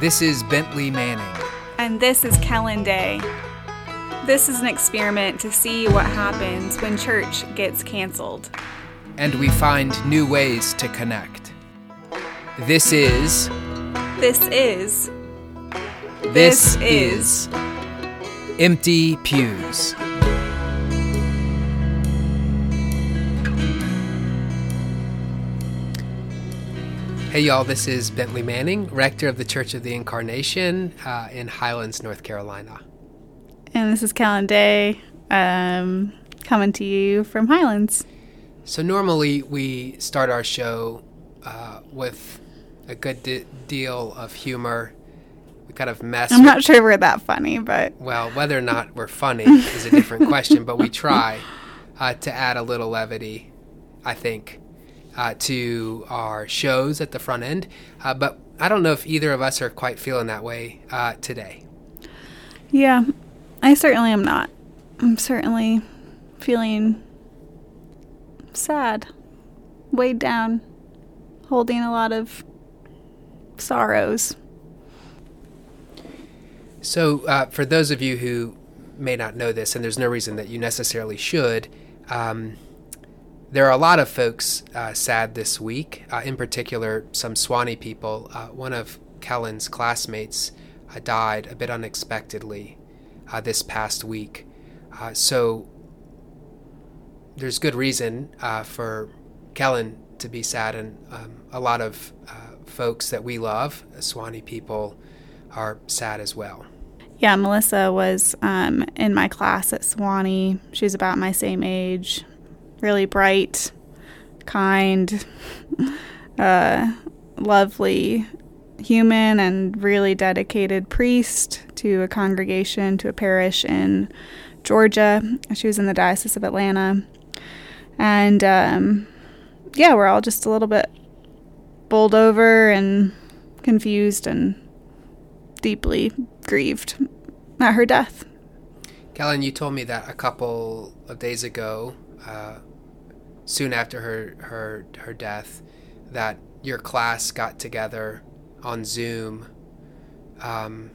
This is Bentley Manning. And this is Kellen Day. This is an experiment to see what happens when church gets canceled. And we find new ways to connect. This is. This is. This, is. Empty Pews. Hey, y'all, this is Bentley Manning, rector of the Church of the Incarnation uh, in Highlands, North Carolina. And this is Kellen Day, um, coming to you from Highlands. So, normally we start our show uh, with a good de- deal of humor. We kind of mess. I'm not sure we're that funny, but. Well, whether or not we're funny is a different question, but we try uh, to add a little levity, I think uh, to our shows at the front end. Uh, but I don't know if either of us are quite feeling that way uh, today. Yeah, I certainly am not. I'm certainly feeling sad, weighed down, holding a lot of sorrows. So, uh, for those of you who may not know this, and there's no reason that you necessarily should, um, there are a lot of folks uh, sad this week, uh, in particular, some Sewanee people. Uh, one of Kellen's classmates uh, died a bit unexpectedly uh, this past week. Uh, so there's good reason for Kellen to be sad, and um, a lot of folks that we love, Sewanee people, are sad as well. Yeah, Melissa was um, in my class at Sewanee. She was about my same age really bright, kind, uh, lovely human, and really dedicated priest to a congregation, to a parish in Georgia. She was in the Diocese of Atlanta. And um, yeah, we're all just a little bit bowled over and confused and deeply grieved at her death. Kellen, you told me that a couple of days ago uh, soon after her her her death that your class got together on Zoom um,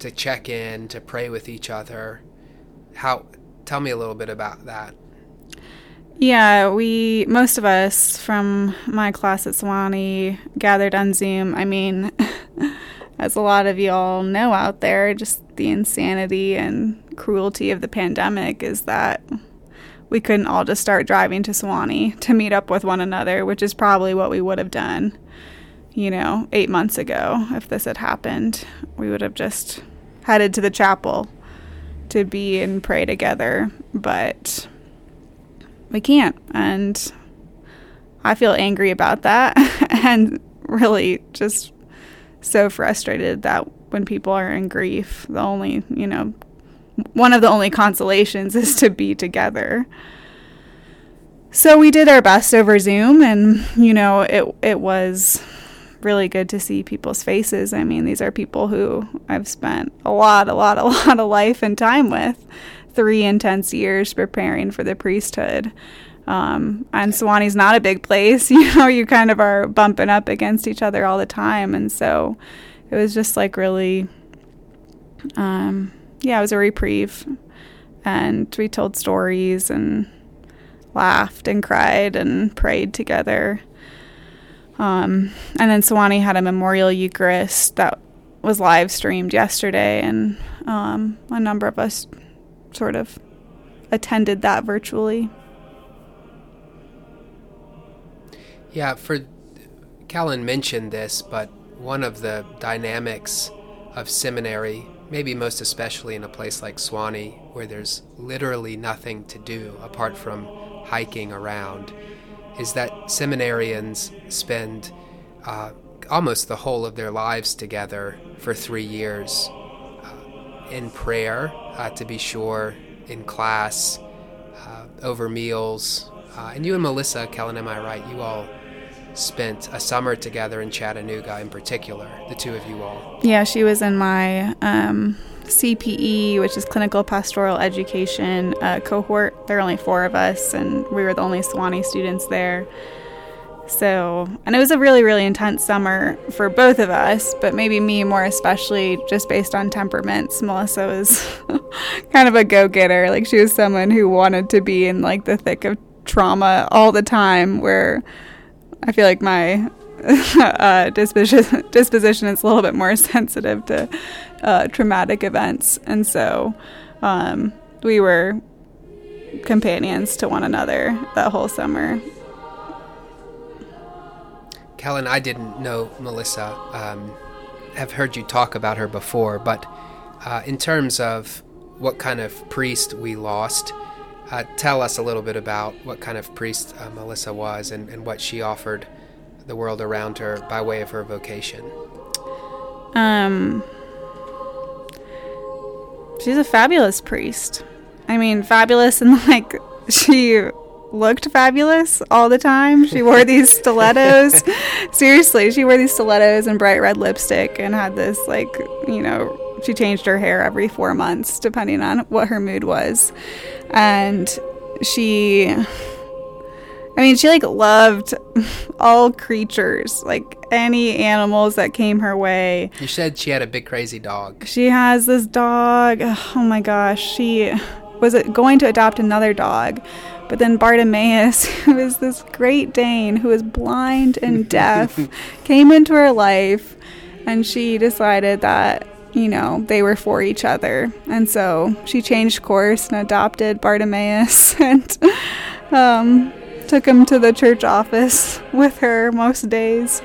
to check in, to pray with each other. How? Tell me a little bit about that. Yeah, we most of us from my class at Sewanee gathered on Zoom. I mean, as a lot of y'all know out there, just the insanity and cruelty of the pandemic is that we couldn't all just start driving to Sewanee to meet up with one another, which is probably what we would have done, you know, eight months ago if this had happened. We would have just headed to the chapel to be and pray together, but we can't. And I feel angry about that and really just so frustrated that when people are in grief, the only, you know, one of the only consolations is to be together. So we did our best over Zoom and you know it it was really good to see people's faces. I mean, these are people who I've spent a lot, a lot, a lot of life and time with. Three intense years preparing for the priesthood. Um, and Sewanee's not a big place. You know, you kind of are bumping up against each other all the time. And so it was just like really um, yeah, it was a reprieve. And we told stories and laughed and cried and prayed together. Um, and then Sewanee had a memorial Eucharist that was live streamed yesterday, and um, a number of us sort of attended that virtually. Yeah, for Kellen mentioned this, but one of the dynamics of seminary maybe most especially in a place like Sewanee, where there's literally nothing to do apart from hiking around, is that seminarians spend uh, almost the whole of their lives together for three years uh, in prayer, uh, to be sure, in class, uh, over meals. Uh, and you and Melissa, Kellen, am I right? You all spent a summer together in Chattanooga in particular, the two of you all. Yeah, she was in my um, CPE, which is Clinical Pastoral Education uh, cohort. There are only four of us, and we were the only Sewanee students there. So, and it was a really, really intense summer for both of us, but maybe me more especially just based on temperaments. Melissa was kind of a go getter. Like, she was someone who wanted to be in like the thick of trauma all the time, where I feel like my uh, disposition, disposition is a little bit more sensitive to uh, traumatic events. And so um, we were companions to one another that whole summer. Kellen, I didn't know Melissa. Um, have heard you talk about her before, but uh, in terms of what kind of priest we lost, uh, tell us a little bit about what kind of priest uh, Melissa was and, and what she offered the world around her by way of her vocation. Um, she's a fabulous priest. I mean, fabulous and like she looked fabulous all the time. She wore these stilettos. Seriously, she wore these stilettos and bright red lipstick and had this like, you know, she changed her hair every 4 months depending on what her mood was. And she I mean, she like loved all creatures, like any animals that came her way. You said she had a big crazy dog. She has this dog. Oh my gosh, she was going to adopt another dog, but then Bartimaeus, who is this Great Dane who is blind and deaf, came into her life, and she decided that you know they were for each other, and so she changed course and adopted Bartimaeus and. Um, took him to the church office with her most days,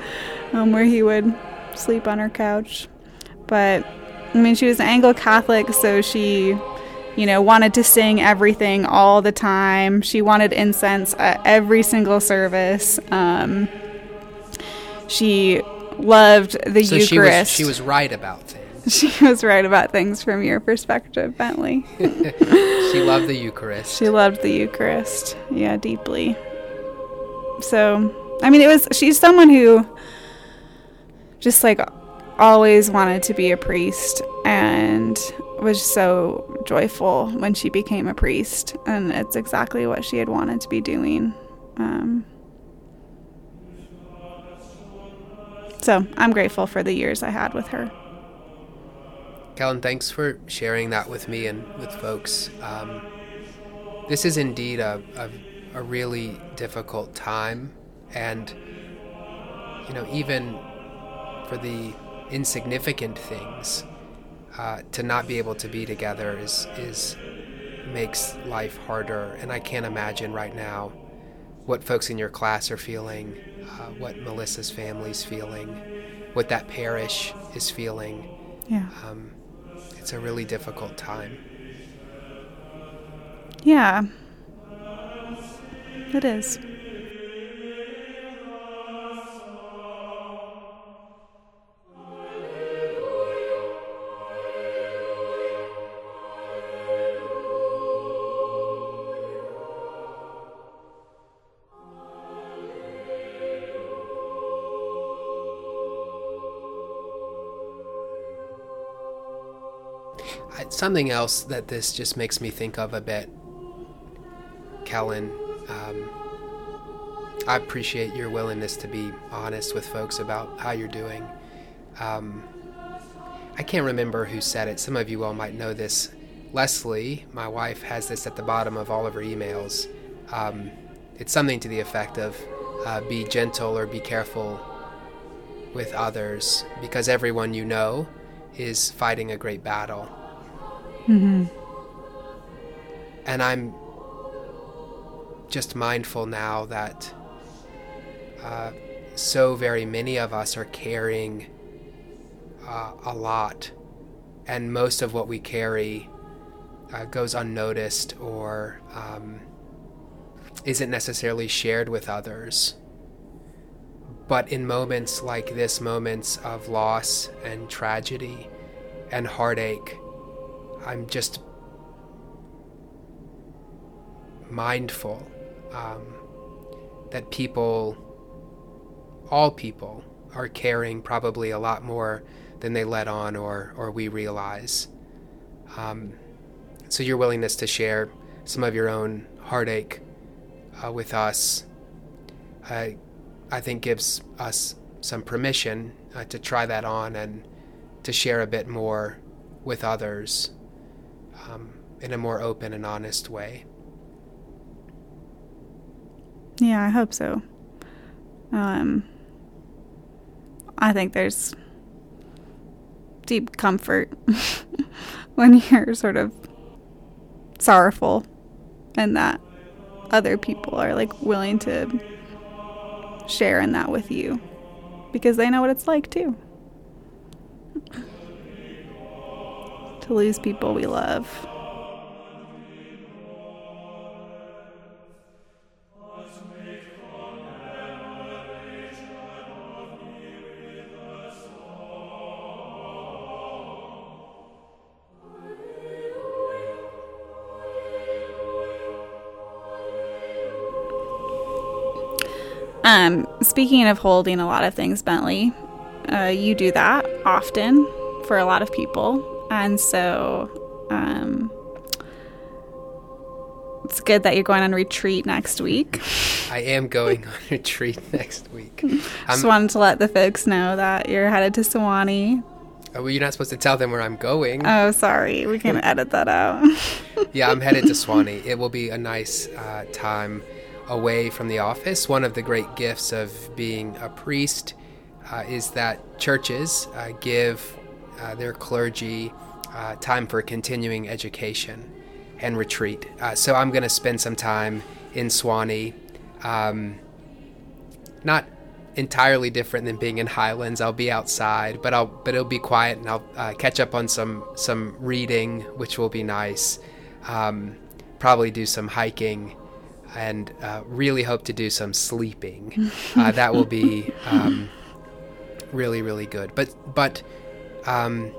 um, where he would sleep on her couch. But I mean, she was an Anglo Catholic, so she, you know, wanted to sing everything all the time. She wanted incense at every single service. Um, she loved the so Eucharist. She was, she was right about. She was right about things from your perspective, Bentley. she loved the Eucharist. She loved the Eucharist, yeah, deeply. So, I mean, it was, she's someone who just like always wanted to be a priest and was so joyful when she became a priest. And it's exactly what she had wanted to be doing. Um, so I'm grateful for the years I had with her. Kellen, thanks for sharing that with me and with folks. Um, this is indeed a, a a really difficult time. And, you know, even for the insignificant things, uh, to not be able to be together is, is makes life harder. And I can't imagine right now what folks in your class are feeling, uh, what Melissa's family's feeling, what that parish is feeling. Yeah. Um, it's a really difficult time. Yeah. It is. Something else that this just makes me think of a bit, Kellen, um, I appreciate your willingness to be honest with folks about how you're doing. Um, I can't remember who said it. Some of you all might know this. Leslie, my wife, has this at the bottom of all of her emails. Um, it's something to the effect of uh, be gentle or be careful with others because everyone you know is fighting a great battle. Mm-hmm. And I'm just mindful now that uh, so very many of us are carrying uh, a lot, and most of what we carry uh, goes unnoticed or um, isn't necessarily shared with others. But in moments like this, moments of loss and tragedy and heartache, I'm just mindful um, that people, all people, are caring probably a lot more than they let on or, or we realize. Um, so, your willingness to share some of your own heartache uh, with us, I, I think gives us some permission uh, to try that on and to share a bit more with others um, in a more open and honest way. Yeah, I hope so. Um, I think there's deep comfort when you're sort of sorrowful and that other people are like willing to share in that with you because they know what it's like too. To lose people we love. Um, speaking of holding a lot of things, Bentley, uh, you do that often for a lot of people, and so um, it's good that you're going on retreat next week. I am going on retreat next week. i Just wanted to let the folks know that you're headed to Sewanee. Oh, well, you're not supposed to tell them where I'm going. Oh, sorry. We can edit that out. yeah, I'm headed to Sewanee. It will be a nice uh, time away from the office. One of the great gifts of being a priest uh, is that churches uh, give uh, their clergy uh, time for continuing education and retreat. Uh, so I'm going to spend some time in Sewanee. Um, not entirely different than being in Highlands. I'll be outside, but I'll but it'll be quiet, and I'll uh, catch up on some some reading, which will be nice. Um, probably do some hiking, and uh, really hope to do some sleeping. Uh, that will be um, really really good. But but um,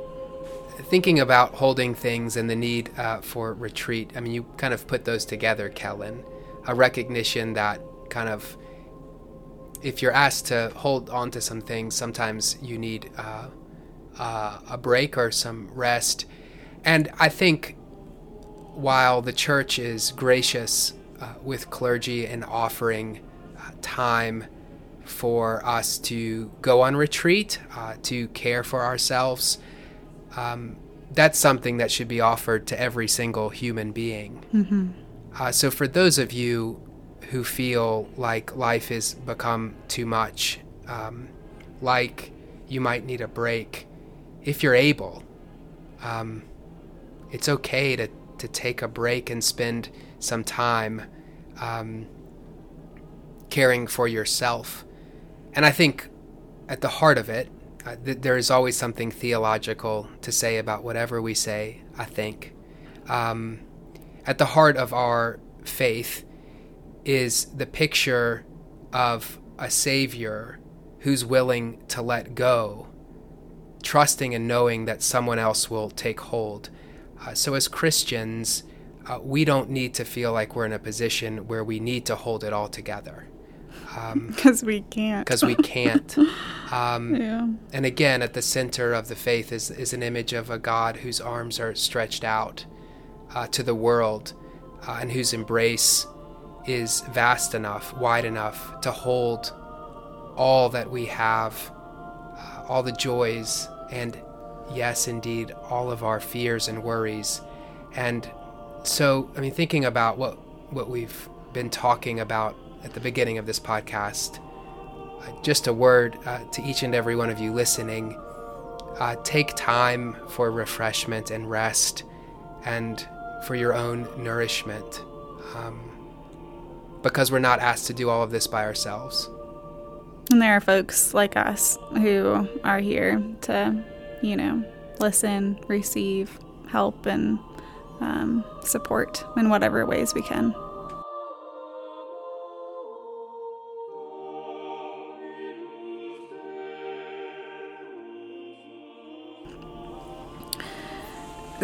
thinking about holding things and the need uh, for retreat, I mean, you kind of put those together, Kellen. A recognition that kind of, if you're asked to hold on to some things, sometimes you need uh, uh, a break or some rest. And I think while the church is gracious uh, with clergy and offering uh, time for us to go on retreat, uh, to care for ourselves, um, that's something that should be offered to every single human being. Mm-hmm. Uh, so, for those of you who feel like life has become too much, um, like you might need a break, if you're able, um, it's okay to, to take a break and spend some time um, caring for yourself. And I think at the heart of it, uh, th- there is always something theological to say about whatever we say, I think. Um, at the heart of our faith is the picture of a Savior who's willing to let go, trusting and knowing that someone else will take hold. Uh, so, as Christians, uh, we don't need to feel like we're in a position where we need to hold it all together. Because um, we can't. Because we can't. Um, yeah. And again, at the center of the faith is, is an image of a God whose arms are stretched out uh, to the world uh, and whose embrace is vast enough, wide enough to hold all that we have, uh, all the joys, and yes, indeed, all of our fears and worries. And so, I mean, thinking about what, what we've been talking about at the beginning of this podcast, uh, just a word uh, to each and every one of you listening. Uh, take time for refreshment and rest and for your own nourishment um, because we're not asked to do all of this by ourselves. And there are folks like us who are here to, you know, listen, receive, help, and um, support in whatever ways we can.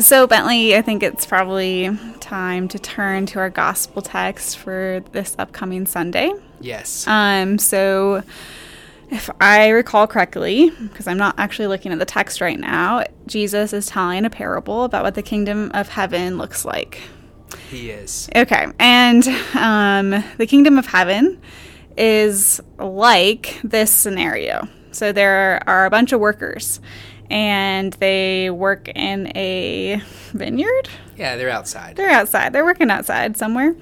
So, Bentley, I think it's probably time to turn to our gospel text for this upcoming Sunday. Yes. Um, so, if I recall correctly, because I'm not actually looking at the text right now, Jesus is telling a parable about what the kingdom of heaven looks like. He is. Okay. And um, the kingdom of heaven is like this scenario. So there are a bunch of workers and they work in a vineyard. Yeah, they're outside. They're outside. They're working outside somewhere.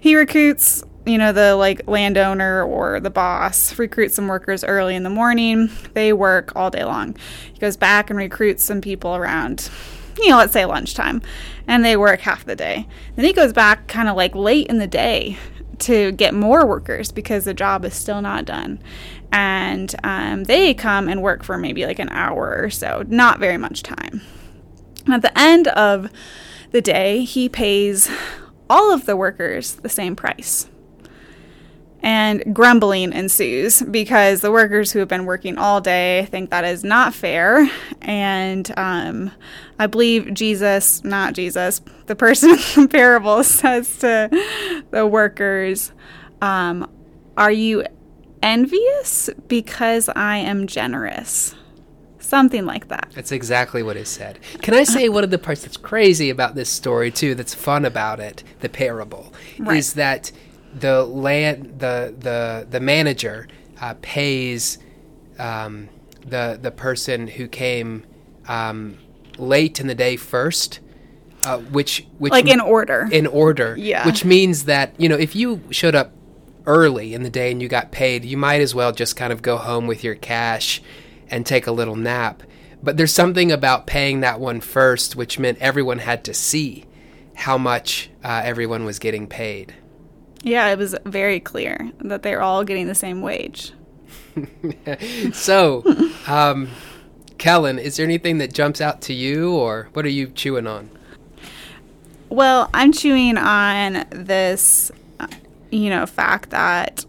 He recruits, you know, the like landowner or the boss recruits some workers early in the morning. They work all day long. He goes back and recruits some people around, you know, let's say lunchtime, and they work half the day. Then he goes back kind of like late in the day to get more workers because the job is still not done and um, they come and work for maybe like an hour or so, not very much time. At the end of the day, he pays all of the workers the same price. And grumbling ensues because the workers who have been working all day think that is not fair. And um, I believe Jesus, not Jesus, the person in the parable says to the workers, um, Are you envious because I am generous. Something like that. That's exactly what is said. Can I say one of the parts that's crazy about this story too, that's fun about it, the parable, right. is that the land the the the manager uh, pays um, the the person who came um, late in the day first. Uh, which, which like in order in order yeah which means that you know if you showed up early in the day and you got paid, you might as well just kind of go home with your cash and take a little nap. But there's something about paying that one first, which meant everyone had to see how much uh, everyone was getting paid. Yeah, it was very clear that they're all getting the same wage. so, um, Kellen, is there anything that jumps out to you, or what are you chewing on? Well, I'm chewing on this you know, fact that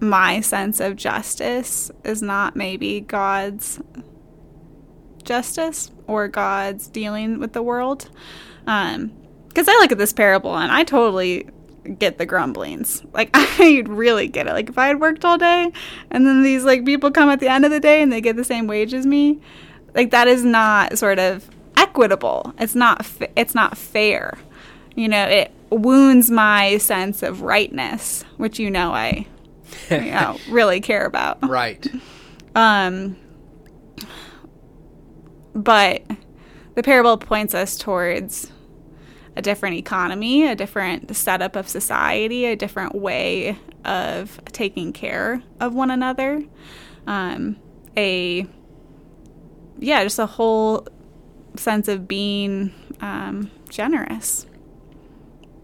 my sense of justice is not maybe God's justice or God's dealing with the world. Um, because I look at this parable and I totally get the grumblings. Like I really get it. Like if I had worked all day and then these like people come at the end of the day and they get the same wage as me, like that is not sort of equitable. It's not it's not fair. You know, it wounds my sense of rightness, which you know I you know, really care about. Right. Um but the parable points us towards a different economy, a different setup of society, a different way of taking care of one another. Um, a yeah, just a whole sense of being um, generous.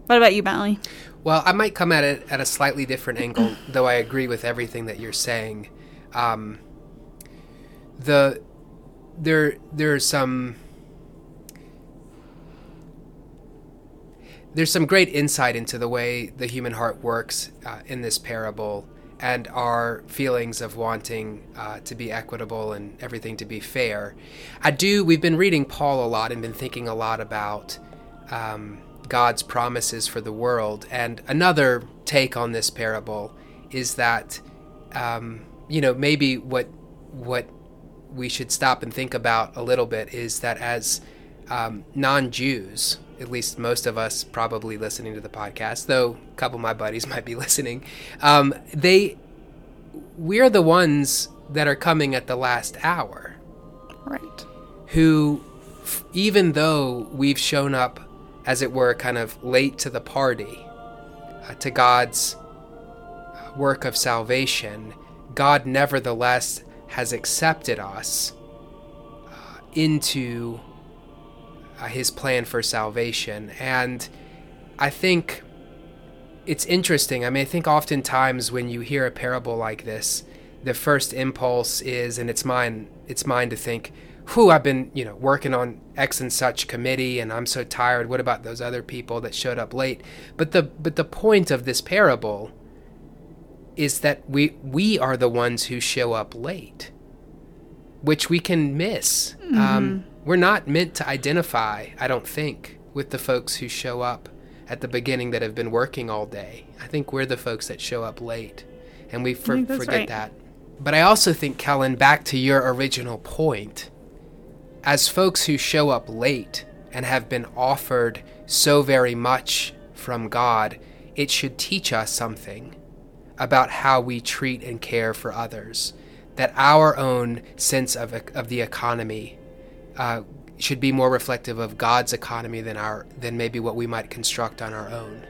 What about you, Bentley? Well, I might come at it at a slightly different angle, though I agree with everything that you're saying. Um, the there there are some there's some great insight into the way the human heart works uh, in this parable and our feelings of wanting uh, to be equitable and everything to be fair. I do. We've been reading Paul a lot and been thinking a lot about. Um, God's promises for the world. And another take on this parable is that, um, you know, maybe what what we should stop and think about a little bit is that as um, non-Jews, at least most of us probably listening to the podcast, though a couple of my buddies might be listening, um, they we're the ones that are coming at the last hour, right? Who, even though we've shown up as it were, kind of late to the party, uh, to God's uh, work of salvation, God nevertheless has accepted us uh, into uh, his plan for salvation. And I think it's interesting. I mean, I think oftentimes when you hear a parable like this, the first impulse is, and it's mine, it's mine to think, who I've been, you know, working on X and such committee and I'm so tired. What about those other people that showed up late? But the but the point of this parable is that we we are the ones who show up late, which we can miss. Mm-hmm. Um, we're not meant to identify, I don't think, with the folks who show up at the beginning that have been working all day. I think we're the folks that show up late, and we for- forget right. that. But I also think, Kellen, back to your original point, as folks who show up late and have been offered so very much from God, it should teach us something about how we treat and care for others. That our own sense of, of the economy uh, should be more reflective of God's economy than our than maybe what we might construct on our own.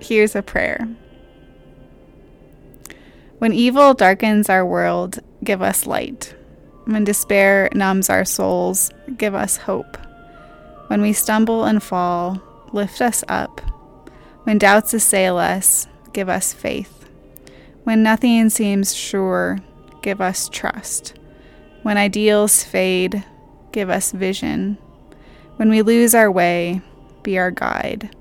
Here's a prayer. When evil darkens our world, give us light. When despair numbs our souls, give us hope. When we stumble and fall, lift us up. When doubts assail us, give us faith. When nothing seems sure, give us trust. When ideals fade, give us vision. When we lose our way, be our guide,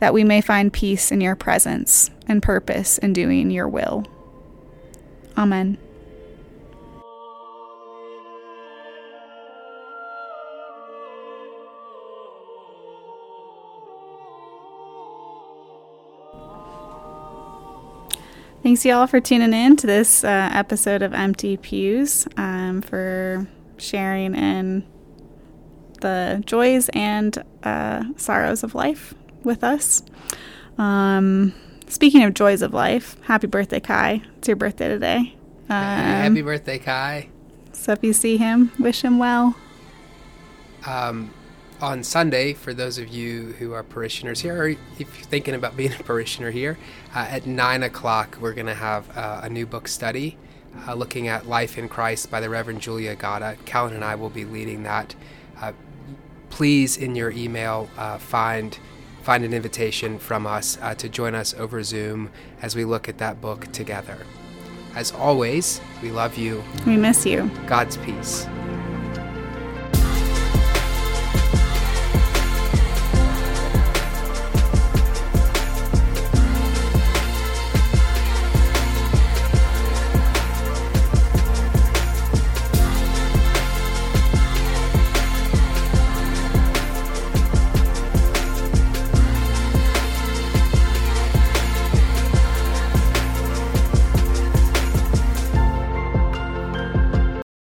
that we may find peace in your presence and purpose in doing your will. Amen. Thanks, y'all, for tuning in to this uh, episode of Empty Pews, um, for sharing in the joys and uh, sorrows of life with us. Um, speaking of joys of life, happy birthday, Kai. It's your birthday today. Um, happy birthday, Kai. So if you see him, wish him well. Um, on Sunday, for those of you who are parishioners here, or if you're thinking about being a parishioner here, uh, at 9 o'clock, we're going to have uh, a new book study uh, looking at Life in Christ by the Reverend Julia Gatta. Kellen and I will be leading that. Uh, please, in your email, uh, find find an invitation from us uh, to join us over Zoom as we look at that book together. As always, we love you. We miss you. God's peace.